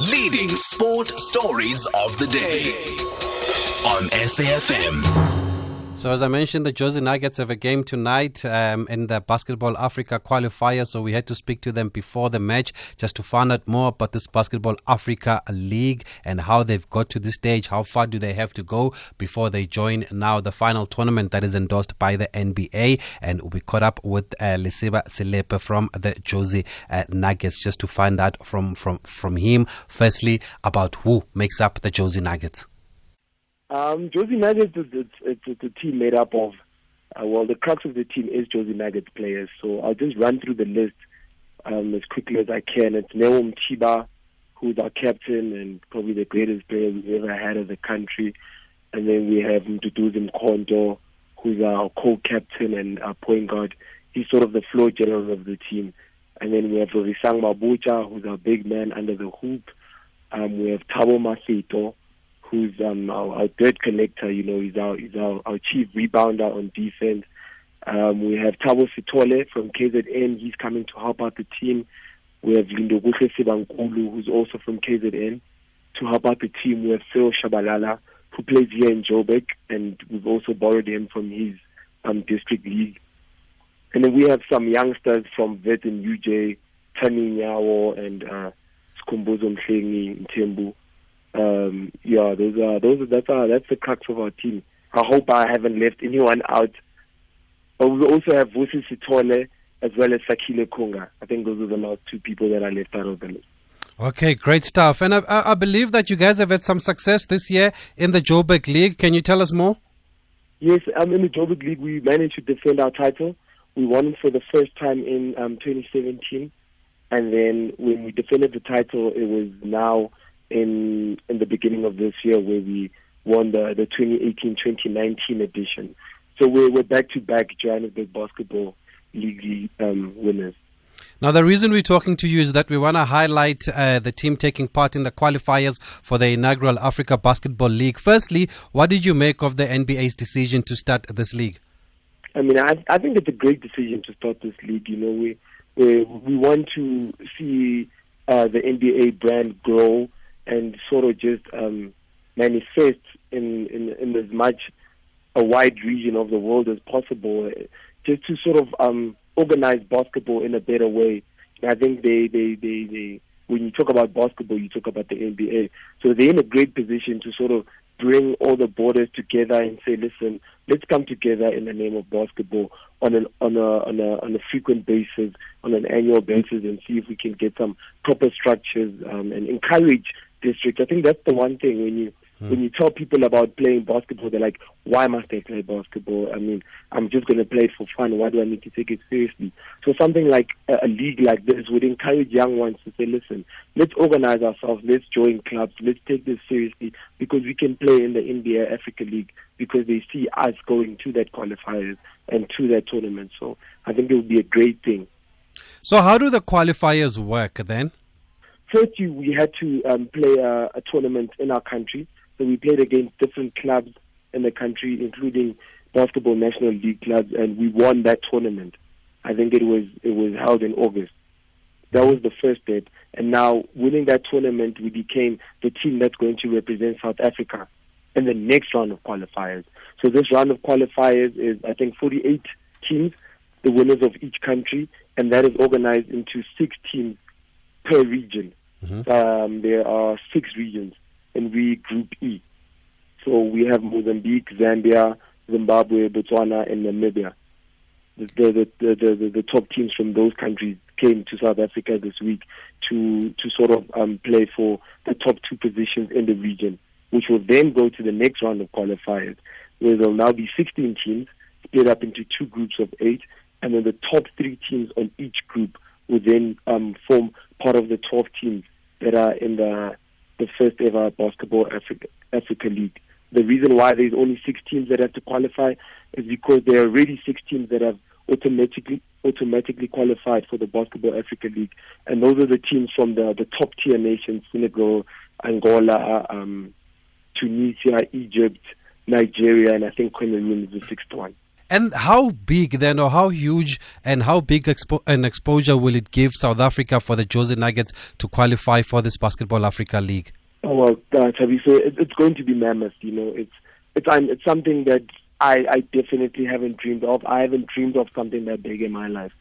Leading sport stories of the day on SAFM. So, as I mentioned, the Jozi Nuggets have a game tonight um, in the Basketball Africa qualifier. So, we had to speak to them before the match just to find out more about this Basketball Africa League and how they've got to this stage. How far do they have to go before they join now the final tournament that is endorsed by the NBA? And we caught up with uh, Lesiba Selepe from the Jozi uh, Nuggets just to find out from, from, from him, firstly, about who makes up the Jozi Nuggets. Um, Jozi Nuggets a team made up of, uh, well, the crux of the team is Jozi Nuggets players. So I'll just run through the list um, as quickly as I can. It's Neo Mothiba, who's our captain and probably the greatest player we've ever had as a country. And then we have Mduduzi Mkhonto, who's our co-captain and our point guard. He's sort of the floor general of the team. And then we have Risang Mabucha, who's our big man under the hoop. Um, we have Thabo Masito, who's um, our, our third connector. You know, he's our he's our, our chief rebounder on defense. Um, we have Thabo Sithole from KZN. He's coming to help out the team. We have Lindokuhle Sibankulu, who's also from KZN, to help out the team. We have Phil Shabalala, who plays here in Joburg, and we've also borrowed him from his um, district league. And then we have some youngsters from Vet and UJ, Tani Nyawo and uh, Skumbuzo Mhlengi Tembu um, yeah, those are those are, that's our, that's the crux of our team. I hope I haven't left anyone out. But we also have Vusi Sithole as well as Sakile Kunga. I think those are the last two people that I left out of the list. Okay, great stuff. And I, I believe that you guys have had some success this year in the Joburg League. Can you tell us more? Yes, um, in the Joburg League, we managed to defend our title. We won for the first time in um, 2017. And then when we defended the title, it was now in in the beginning of this year where we won the the 2018-2019 edition. So we're we're back to back Johannesburg Basketball League um, winners. Now, the reason we're talking to you is that we want to highlight uh, the team taking part in the qualifiers for the inaugural Africa Basketball League. Firstly, what did you make of the NBA's decision to start this league? I mean, I, I think it's a great decision to start this league. You know, we we, we want to see uh, the NBA brand grow and sort of just um, manifest in, in, in as much a wide region of the world as possible, just to sort of um, organize basketball in a better way. And I think they, they, they, they, when you talk about basketball, you talk about the NBA. So they're in a great position to sort of bring all the borders together and say, listen, let's come together in the name of basketball on an on a on a on a frequent basis, on an annual basis, and see if we can get some proper structures um, and encourage district. I think that's the one thing when you hmm. when you tell people about playing basketball, they're like, "Why must I play basketball? I mean, I'm just going to play it for fun. Why do I need to take it seriously?" So something like a, a league like this would encourage young ones to say, "Listen, let's organize ourselves. Let's join clubs. Let's take this seriously because we can play in the NBA Africa League because they see us going to that qualifiers and to that tournament. So I think it would be a great thing." So how do the qualifiers work then? First, we had to um, play a, a tournament in our country. So we played against different clubs in the country, including basketball national league clubs, and we won that tournament. I think it was it was held in August. That was the first step, and now winning that tournament, we became the team that's going to represent South Africa in the next round of qualifiers. So this round of qualifiers is, I think, 48 teams, the winners of each country, and that is organized into six teams per region. Mm-hmm. Um, there are six regions, and we Group E. So we have Mozambique, Zambia, Zimbabwe, Botswana, and Namibia. The, the, the, the, the, top teams from those countries came to South Africa this week to, to sort of um, play for the top two positions in the region, which will then go to the next round of qualifiers, where there'll now be 16 teams split up into two groups of eight, and then the top three teams on each group will then um, form part of the 12 teams that are in the the first ever basketball Africa, Africa League. The reason why there's only six teams that have to qualify is because there are already six teams that have automatically automatically qualified for the Basketball Africa League, and those are the teams from the the top tier nations: Senegal, Angola, um, Tunisia, Egypt, Nigeria, and I think Cameroon is the sixth one. And how big then, or how huge, and how big expo- an exposure will it give South Africa for the Jozi Nuggets to qualify for this Basketball Africa League? Oh well, uh, Thabi, so it, it's going to be mammoth. You know, it's it's it's something that I, I definitely haven't dreamed of. I haven't dreamed of something that big in my life.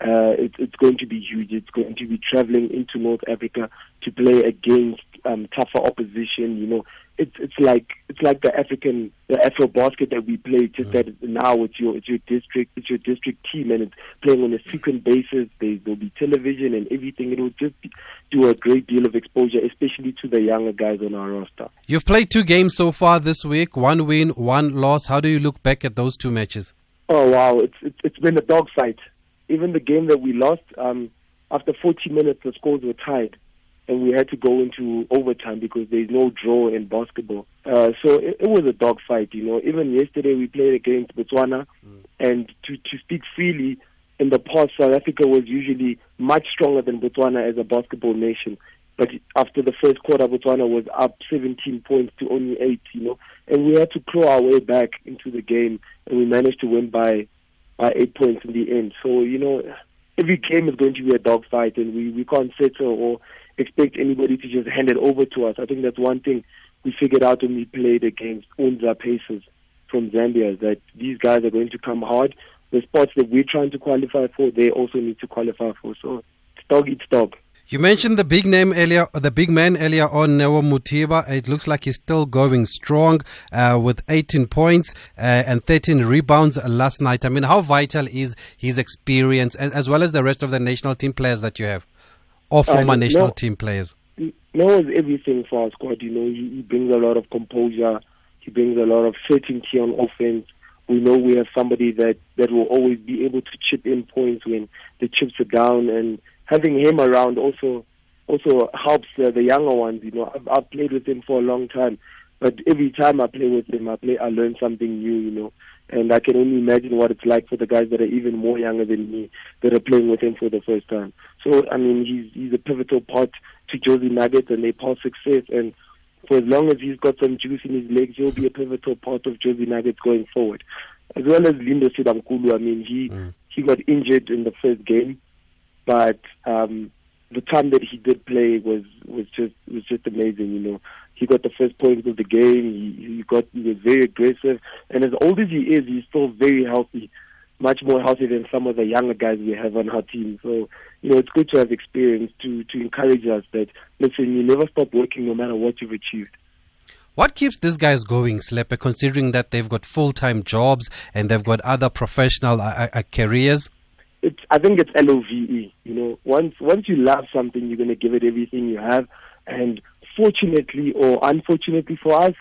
Uh, it's it's going to be huge. It's going to be traveling into North Africa to play against um, tougher opposition. You know, it's it's like it's like the African the AfroBasket that we play. Just mm. that now it's your it's your district it's your district team and it's playing on a frequent basis. There will be television and everything. It will just be, do a great deal of exposure, especially to the younger guys on our roster. You've played two games so far this week. One win, one loss. How do you look back at those two matches? Oh wow, it's it's, it's been a dogfight. Even the game that we lost, um, after 40 minutes, the scores were tied and we had to go into overtime because there's no draw in basketball. Uh, so it, it was a dogfight, you know. Even yesterday we played against Botswana, mm. and to to speak freely, in the past South Africa was usually much stronger than Botswana as a basketball nation. But after the first quarter, Botswana was up 17 points to only eight, you know, and we had to claw our way back into the game, and we managed to win by by eight points in the end. So you know, every game is going to be a dogfight, and we we can't settle or expect anybody to just hand it over to us. I think that's one thing we figured out when we played against Unza Pacers from Zambia, is that these guys are going to come hard. The spots that we're trying to qualify for, they also need to qualify for. So it's dog eats dog. You mentioned the big name earlier, the big man earlier on, Neo Mothiba. It looks like he's still going strong uh, with 18 points uh, and 13 rebounds last night. I mean, how vital is his experience as, as well as the rest of the national team players that you have? Or former national no, team players? Neo is everything for our squad. You know, he, he brings a lot of composure. He brings a lot of certainty on offense. We know we have somebody that that will always be able to chip in points when the chips are down, and having him around also also helps uh, the younger ones. You know, I've, I've played with him for a long time, but every time I play with him, I play I learn something new. You know, and I can only imagine what it's like for the guys that are even more younger than me that are playing with him for the first time. So I mean, he's he's a pivotal part to Jozi Nuggets and their past success. And for as long as he's got some juice in his legs, he'll be a pivotal part of Jozi Nuggets going forward. As well as Lindo Sidamkulu. I mean, he mm. he got injured in the first game, but um, the time that he did play was was just was just amazing. You know, he got the first points of the game. He, he got he was very aggressive, and as old as he is, he's still very healthy, much more healthy than some of the younger guys we have on our team. So you know, it's good to have experience to to encourage us that listen, you never stop working no matter what you've achieved. What keeps these guys going, Slepe, considering that they've got full time jobs and they've got other professional uh, uh, careers? It's, I think it's L O V E. You know, once once you love something, you're going to give it everything you have, and fortunately or unfortunately for us,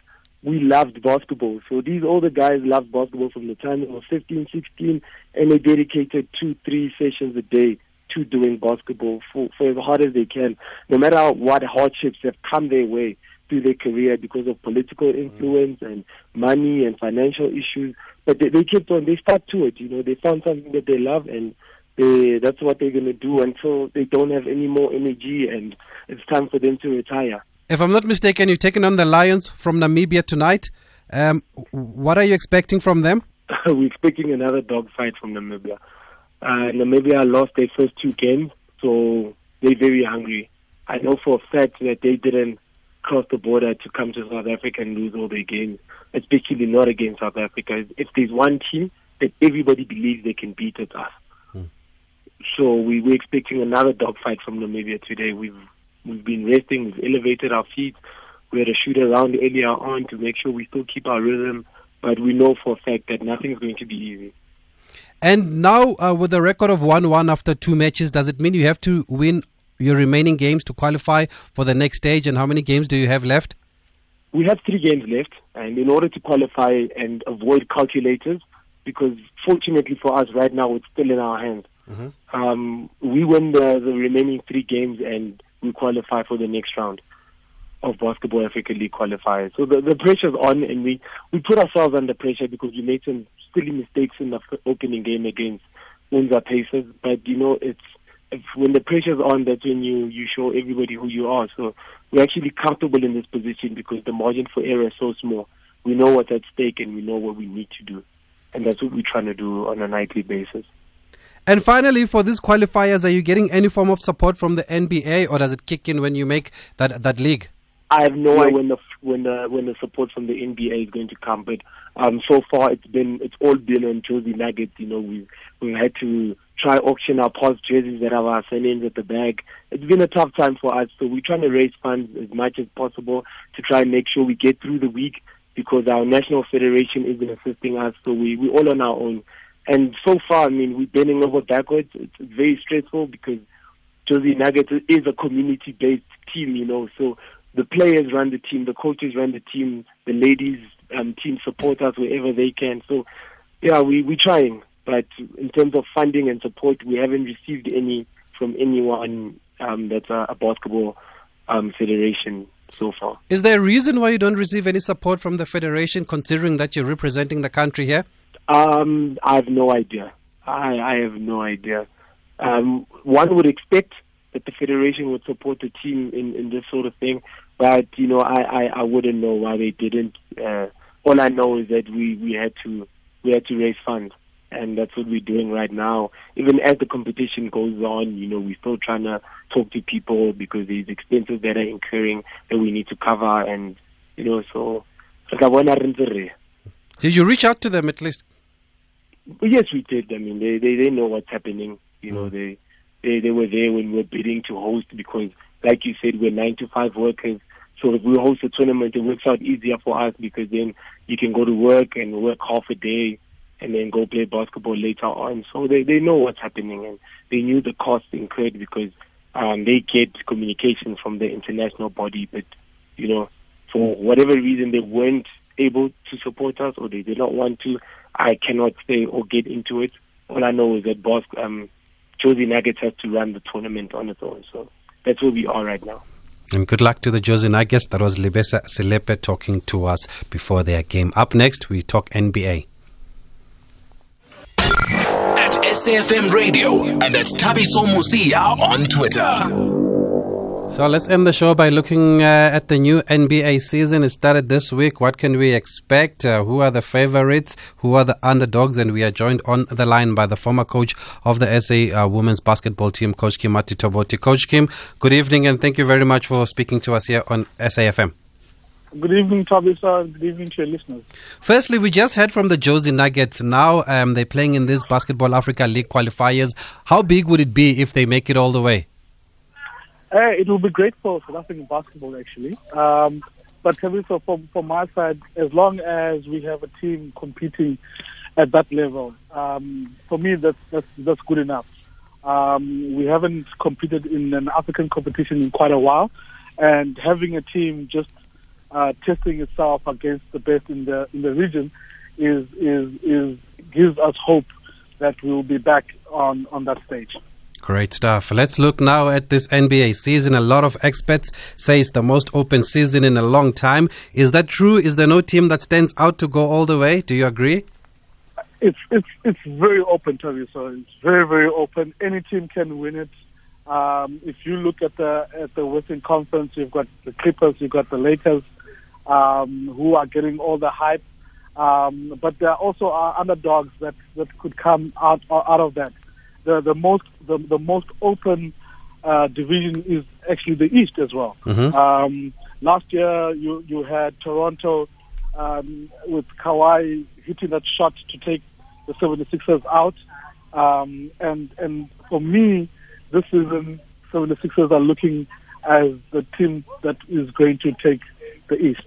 we loved basketball. So these older guys loved basketball from the time they were 15, 16, and they dedicated two, three sessions a day to doing basketball for, for as hard as they can, no matter what hardships have come their way through their career because of political mm. influence and money and financial issues. But they, they kept on, they stuck to it, you know, they found something that they love and they, that's what they're going to do until they don't have any more energy and it's time for them to retire. If I'm not mistaken, you've taken on the Lions from Namibia tonight. Um, what are you expecting from them? We're expecting another dogfight from Namibia. Uh, Namibia lost their first two games, so they're very hungry. I know for a fact that they didn't cross the border to come to South Africa and lose all their games, especially not against South Africa. If there's one team that everybody believes they can beat, it's us. Hmm. So we, we're expecting another dogfight from Namibia today. We've We've been resting, we've elevated our feet. We had a shoot around earlier on to make sure we still keep our rhythm, but we know for a fact that nothing is going to be easy. And now, uh, with a record of 1 1 after two matches, does it mean you have to win your remaining games to qualify for the next stage? And how many games do you have left? We have three games left, and in order to qualify and avoid calculators, because fortunately for us right now, it's still in our hands. Mm-hmm. Um, we win the, the remaining three games, and we qualify for the next round of Basketball Africa League qualifiers. So the, the pressure's on, and we, we put ourselves under pressure because we made some silly mistakes in the opening game against Unza Pacers. But, you know, it's when the pressure's on, that's when you, you show everybody who you are. So we're actually comfortable in this position because the margin for error is so small. We know what's at stake and we know what we need to do. and that's what we're trying to do on a nightly basis. And finally, for these qualifiers, are you getting any form of support from the NBA, or does it kick in when you make that that league? I have no idea when the when the when the support from the NBA is going to come, but um, so far it's been it's all been on Jozi Nuggets. You know, we we had to try auction our past jerseys that have our surnames at the back. It's been a tough time for us, so we're trying to raise funds as much as possible to try and make sure we get through the week because our national federation isn't assisting us, so we we're all on our own. And so far, I mean, we're bending over backwards. It's very stressful because Jozi Nuggets is a community-based team, you know. So the players run the team, the coaches run the team, the ladies um, team support us wherever they can. So, yeah, we we're trying, but in terms of funding and support, we haven't received any from anyone um, that's a, a basketball um, federation so far. Is there a reason why you don't receive any support from the federation, considering that you're representing the country here? Um, I have no idea. I, I have no idea. Um, one would expect that the federation would support the team in, in this sort of thing, but you know, I, I, I wouldn't know why they didn't. Uh, all I know is that we, we had to we had to raise funds, and that's what we're doing right now. Even as the competition goes on, you know, we're still trying to talk to people because there's expenses that are incurring that we need to cover, and you know, so. Did you reach out to them at least? Yes, we did. I mean, they they, they know what's happening. You know, they they they were there when we were bidding to host because, like you said, we're nine to five workers. So if we host a tournament, it works out easier for us because then you can go to work and work half a day and then go play basketball later on. So they they know what's happening and they knew the cost incurred because um, they get communication from the international body, but you know, for whatever reason they weren't able to support us or they did not want to. I cannot say or get into it. All I know is that Boss um, Jozi Nuggets has to run the tournament on its own. So that's where we are right now. And good luck to the Jozi Nuggets. That was Libesa Selepe talking to us before their game. Up next, we talk NBA. At SAFM Radio and at Thabiso Mosia on Twitter. So let's end the show by looking uh, at the new NBA season. It started this week. What can we expect? Uh, who are the favorites? Who are the underdogs? And we are joined on the line by the former coach of the SA uh, women's basketball team, Coach Kim Matitoboti. Coach Kim, good evening and thank you very much for speaking to us here on SAFM. Good evening, Tabitha. Good evening to your listeners. Firstly, we just heard from the Jozi Nuggets. Now um, they're playing in this Basketball Africa League qualifiers. How big would it be if they make it all the way? Uh, it will be great for South African basketball, actually. Um, but so from, from my side, as long as we have a team competing at that level, um, for me, that's, that's, that's good enough. Um, we haven't competed in an African competition in quite a while, and having a team just uh, testing itself against the best in the in the region is is is gives us hope that we will be back on on that stage. Great stuff. Let's look now at this NBA season. A lot of experts say it's the most open season in a long time. Is that true? Is there no team that stands out to go all the way? Do you agree? It's it's it's very open, Toby. So it's very very open. Any team can win it. Um, if you look at the at the Western Conference, you've got the Clippers, you've got the Lakers, um, who are getting all the hype. Um, but there also are underdogs that that could come out out of that the the most the, the most open uh, division is actually the East as well. Mm-hmm. Um, last year, you you had Toronto um, with Kawhi hitting that shot to take the 76ers out, um, and and for me, this season, 76ers are looking as the team that is going to take the East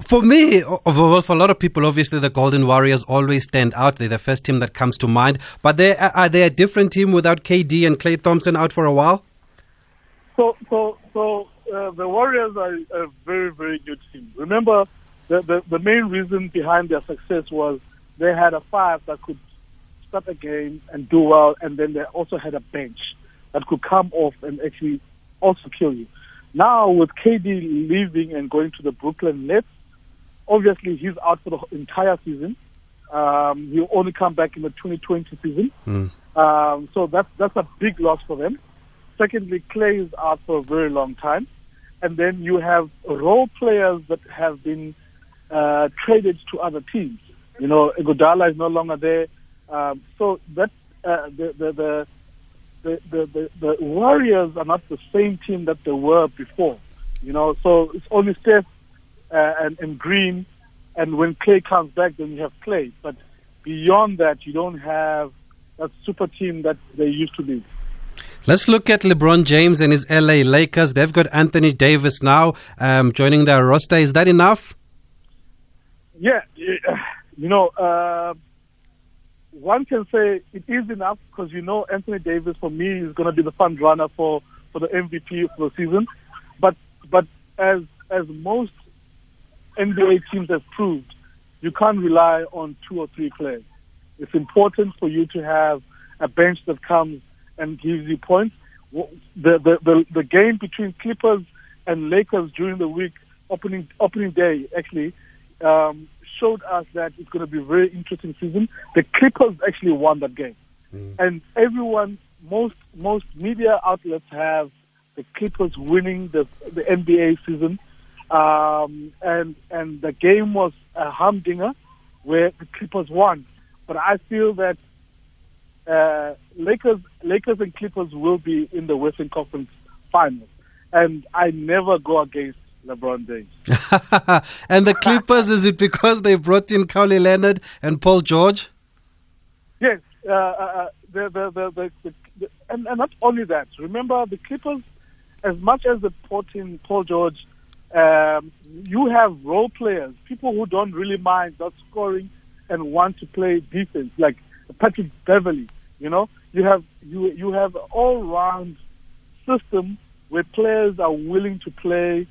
for me, well, for a lot of people, obviously the Golden Warriors always stand out. They're the first team that comes to mind. But they are they a different team without KD and Klay Thompson out for a while? So, so, so uh, the Warriors are a very, very good team. Remember, the, the the main reason behind their success was they had a five that could start a game and do well, and then they also had a bench that could come off and actually also kill you. Now with KD leaving and going to the Brooklyn Nets Obviously, he's out for the entire season. Um, he'll only come back in the 2020 season. Mm. Um, so that's that's a big loss for them. Secondly, Klay is out for a very long time, and then you have role players that have been uh, traded to other teams. You know, Iguodala is no longer there. Um, so that uh, the, the, the the, the, the, the Warriors are not the same team that they were before. You know, so it's only Steph uh, and, and Green, and when Klay comes back, then you have Klay. But beyond that, you don't have that super team that they used to be. Let's look at LeBron James and his LA Lakers. They've got Anthony Davis now um, joining their roster. Is that enough? Yeah, you know, uh, one can say it is enough because you know Anthony Davis for me is going to be the front runner for, for the MVP for the season. But but as as most NBA teams have proved, you can't rely on two or three players. It's important for you to have a bench that comes and gives you points. The the the, the game between Clippers and Lakers during the week opening opening day actually um, showed us that it's going to be a very interesting season. The Clippers actually won that game, mm. and everyone, most most media outlets have the Clippers winning the the NBA season, um, and and the game was a humdinger where the Clippers won. But I feel that uh, Lakers Lakers and Clippers will be in the Western Conference Finals, and I never go against LeBron James. and the Clippers, is it because they brought in Kawhi Leonard and Paul George? Yes, uh, uh, uh the, the, the, the, and, and not only that. Remember, the Clippers, as much as they brought in Paul George, um, you have role players, people who don't really mind not scoring and want to play defense, like Patrick Beverley. You know, you have you you have all round system where players are willing to play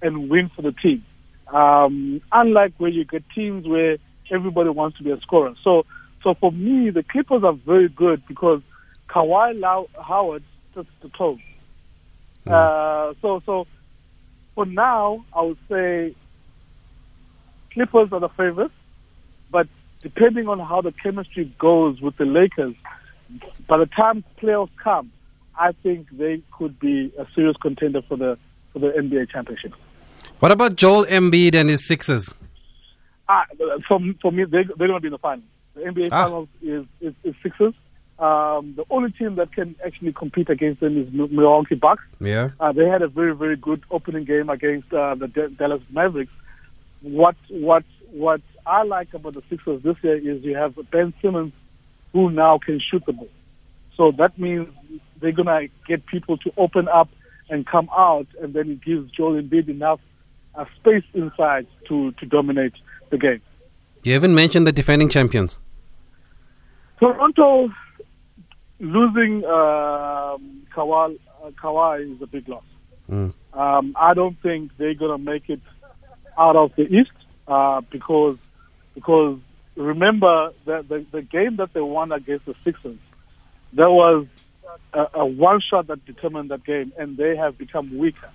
and win for the team. Um, unlike where you get teams where everybody wants to be a scorer. So, so for me, the Clippers are very good because Kawhi Howard sets the tone. Mm. Uh, so, so for now, I would say Clippers are the favorites, but depending on how the chemistry goes with the Lakers, by the time playoffs come, I think they could be a serious contender for the for the NBA championship. What about Joel Embiid and his Sixers? Uh, for, for me, they, they're going to be in the finals. The NBA ah. finals is, is, is Sixers. Um, the only team that can actually compete against them is Milwaukee Bucks. Yeah. Uh, they had a very, very good opening game against uh, the D- Dallas Mavericks. What, what, what I like about the Sixers this year is you have Ben Simmons who now can shoot the ball. So that means they're going to get people to open up and come out, and then it gives Joel Embiid enough a space inside to, to dominate the game. You haven't mentioned the defending champions. Toronto losing um, Kawhi, uh, Kawhi is a big loss. Mm. Um, I don't think they're going to make it out of the East uh, because because remember that the, the game that they won against the Sixers, there was a, a one shot that determined that game, and they have become weaker.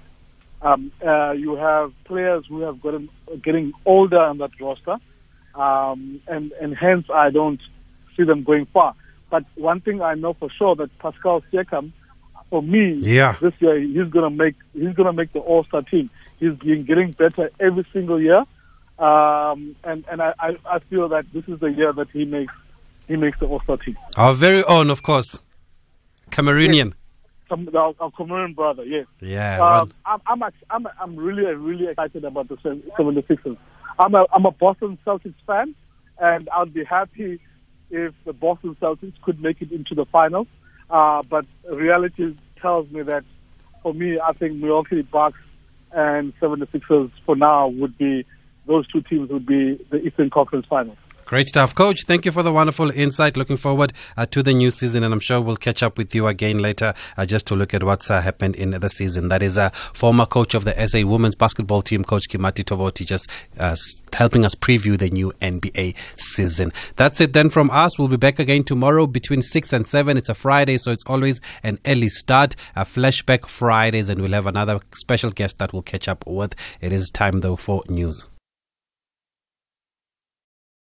Um, uh, you have players who have gotten getting older on that roster, um, and and hence I don't see them going far. But one thing I know for sure that Pascal Siakam, for me, yeah. this year he's gonna make he's gonna make the All Star team. He's been getting better every single year, um, and and I, I, I feel that this is the year that he makes he makes the All Star team. Our very own, of course, Cameroonian. Yes some our, our Cameroon brother. Yes. Yeah. Um, I'm, I'm I'm I'm really really excited about the 76ers. I'm a I'm a Boston Celtics fan, and I'll be happy if the Boston Celtics could make it into the finals. Uh, but reality tells me that for me, I think Milwaukee Bucks and 76ers for now would be those two teams would be the Eastern Conference Finals. Great stuff. Coach, thank you for the wonderful insight. Looking forward uh, to the new season, and I'm sure we'll catch up with you again later uh, just to look at what's uh, happened in the season. That is a uh, former coach of the SA women's basketball team, Coach Kim Matitoboti, just uh, helping us preview the new NBA season. That's it then from us. We'll be back again tomorrow between 6 and 7. It's a Friday, so it's always an early start, a flashback Fridays, and we'll have another special guest that we'll catch up with. It is time, though, for news.